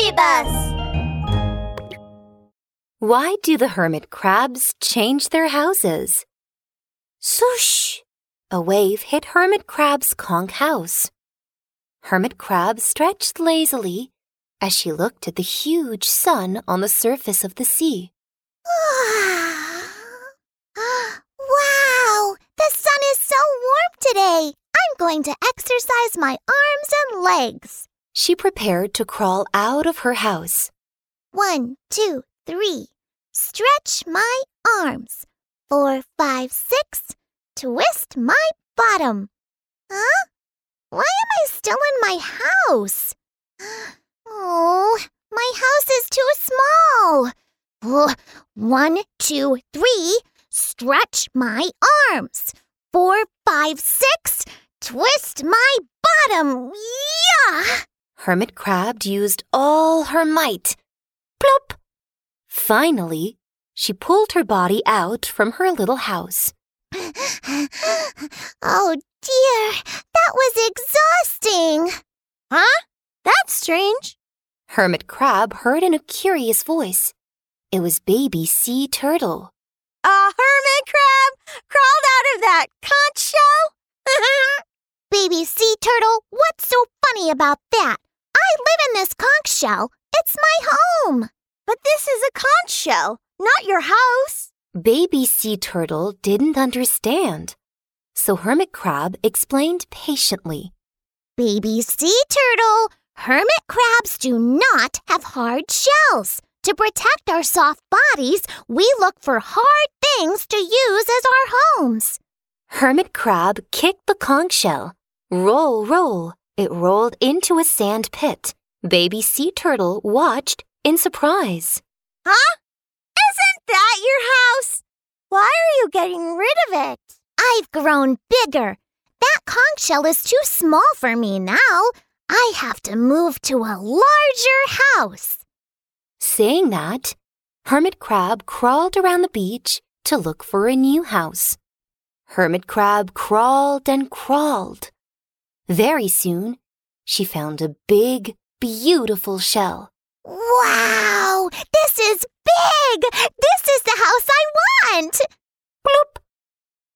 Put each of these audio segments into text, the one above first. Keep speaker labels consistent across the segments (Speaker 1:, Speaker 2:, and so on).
Speaker 1: Baby Bus!
Speaker 2: Why do the hermit crabs change their houses? Swoosh! A wave hit Hermit Crab's conch house. Hermit Crab stretched lazily as she looked at the huge sun on the surface of the sea. Ah!
Speaker 1: wow! The sun is so warm today. I'm going to exercise my arms and legs.
Speaker 2: She prepared to crawl out of her house.
Speaker 1: One, two, three. Stretch my arms. Four, five, six. Twist my bottom. Huh? Why am I still in my house? Oh, my house is too small. Oh, one, two, three. Stretch my arms. Four, five, six. Twist my bottom. Yeah!
Speaker 2: Hermit Crab used all her might. Plop! Finally, she pulled her body out from her little house.
Speaker 1: oh dear, that was exhausting.
Speaker 3: Huh? That's strange.
Speaker 2: Hermit Crab heard in a curious voice. It was baby sea turtle.
Speaker 3: A hermit crab crawled out of that conch shell?
Speaker 1: baby sea turtle, what's so funny about that? I live in this conch shell. It's my home.
Speaker 3: But this is a conch shell, not your house.
Speaker 2: Baby sea turtle didn't understand. So Hermit Crab explained patiently.
Speaker 1: Baby sea turtle, hermit crabs do not have hard shells. To protect our soft bodies, we look for hard things to use as our homes.
Speaker 2: Hermit crab kicked the conch shell. Roll, roll. It rolled into a sand pit. Baby sea turtle watched in surprise.
Speaker 3: Huh? Isn't that your house? Why are you getting rid of it?
Speaker 1: I've grown bigger. That conch shell is too small for me now. I have to move to a larger house.
Speaker 2: Saying that, Hermit Crab crawled around the beach to look for a new house. Hermit Crab crawled and crawled. Very soon, she found a big, beautiful shell.
Speaker 1: Wow! This is big! This is the house I want!
Speaker 2: Bloop!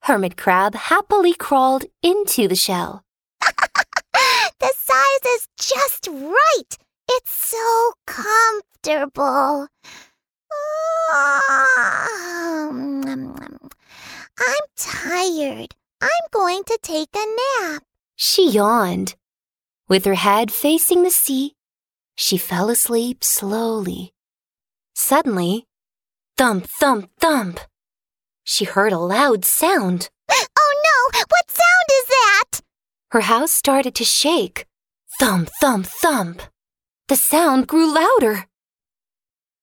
Speaker 2: Hermit Crab happily crawled into the shell.
Speaker 1: the size is just right. It's so comfortable. I'm tired. I'm going to take a nap.
Speaker 2: She yawned. With her head facing the sea, she fell asleep slowly. Suddenly, thump, thump, thump. She heard a loud sound.
Speaker 1: Oh no! What sound is that?
Speaker 2: Her house started to shake. Thump, thump, thump. The sound grew louder.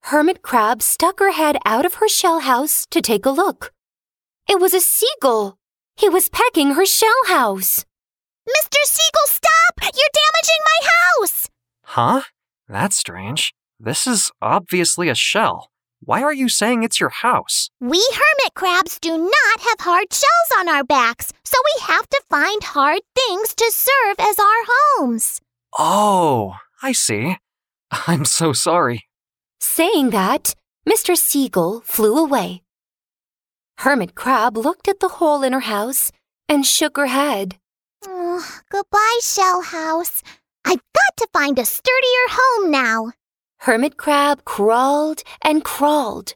Speaker 2: Hermit Crab stuck her head out of her shell house to take a look. It was a seagull. He was pecking her shell house.
Speaker 1: Mr. Seagull, stop! You're damaging my house!
Speaker 4: Huh? That's strange. This is obviously a shell. Why are you saying it's your house?
Speaker 1: We hermit crabs do not have hard shells on our backs, so we have to find hard things to serve as our homes.
Speaker 4: Oh, I see. I'm so sorry.
Speaker 2: Saying that, Mr. Seagull flew away. Hermit Crab looked at the hole in her house and shook her head.
Speaker 1: Oh, goodbye, shell house. I've got to find a sturdier home now.
Speaker 2: Hermit Crab crawled and crawled.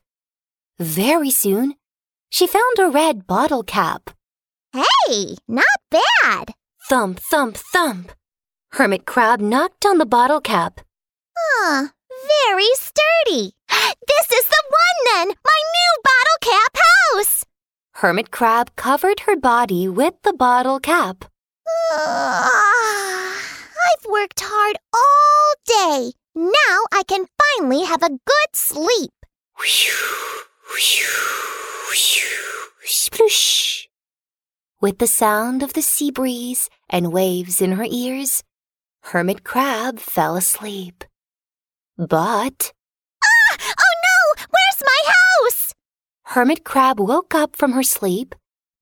Speaker 2: Very soon, she found a red bottle cap.
Speaker 1: Hey, not bad.
Speaker 2: Thump, thump, thump. Hermit Crab knocked on the bottle cap.
Speaker 1: Huh, very sturdy. This is the one then, my new bottle cap house.
Speaker 2: Hermit Crab covered her body with the bottle cap.
Speaker 1: Uh, I've worked hard all day. Now I can finally have a good sleep.
Speaker 2: Sploosh. With the sound of the sea breeze and waves in her ears, Hermit Crab fell asleep. But.
Speaker 1: Ah! Oh no! Where's my house?
Speaker 2: Hermit Crab woke up from her sleep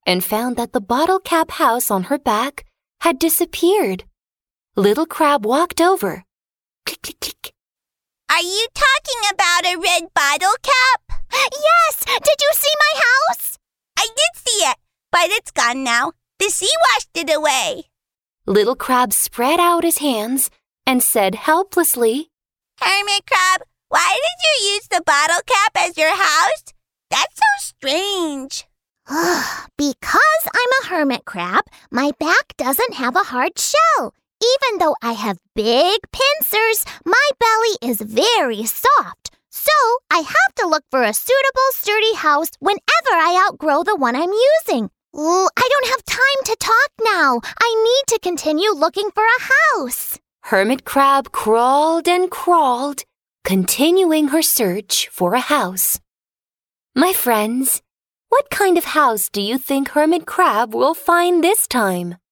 Speaker 2: and found that the bottle cap house on her back had disappeared. Little Crab walked over. Click, click, click.
Speaker 3: Are you talking about a red bottle cap?
Speaker 1: Yes! Did you see my house?
Speaker 3: I did see it, but it's gone now. The sea washed it away.
Speaker 2: Little Crab spread out his hands and said helplessly,
Speaker 3: Hermit crab, why did you use the bottle cap as your house? That's so strange.
Speaker 1: because I'm a hermit crab, my back doesn't have a hard shell. Even though I have big pincers, my belly is very soft. So I have to look for a suitable, sturdy house whenever I outgrow the one I'm using. Ooh, I don't have time to talk now. I need to continue looking for a house.
Speaker 2: Hermit Crab crawled and crawled, continuing her search for a house. My friends, what kind of house do you think Hermit Crab will find this time?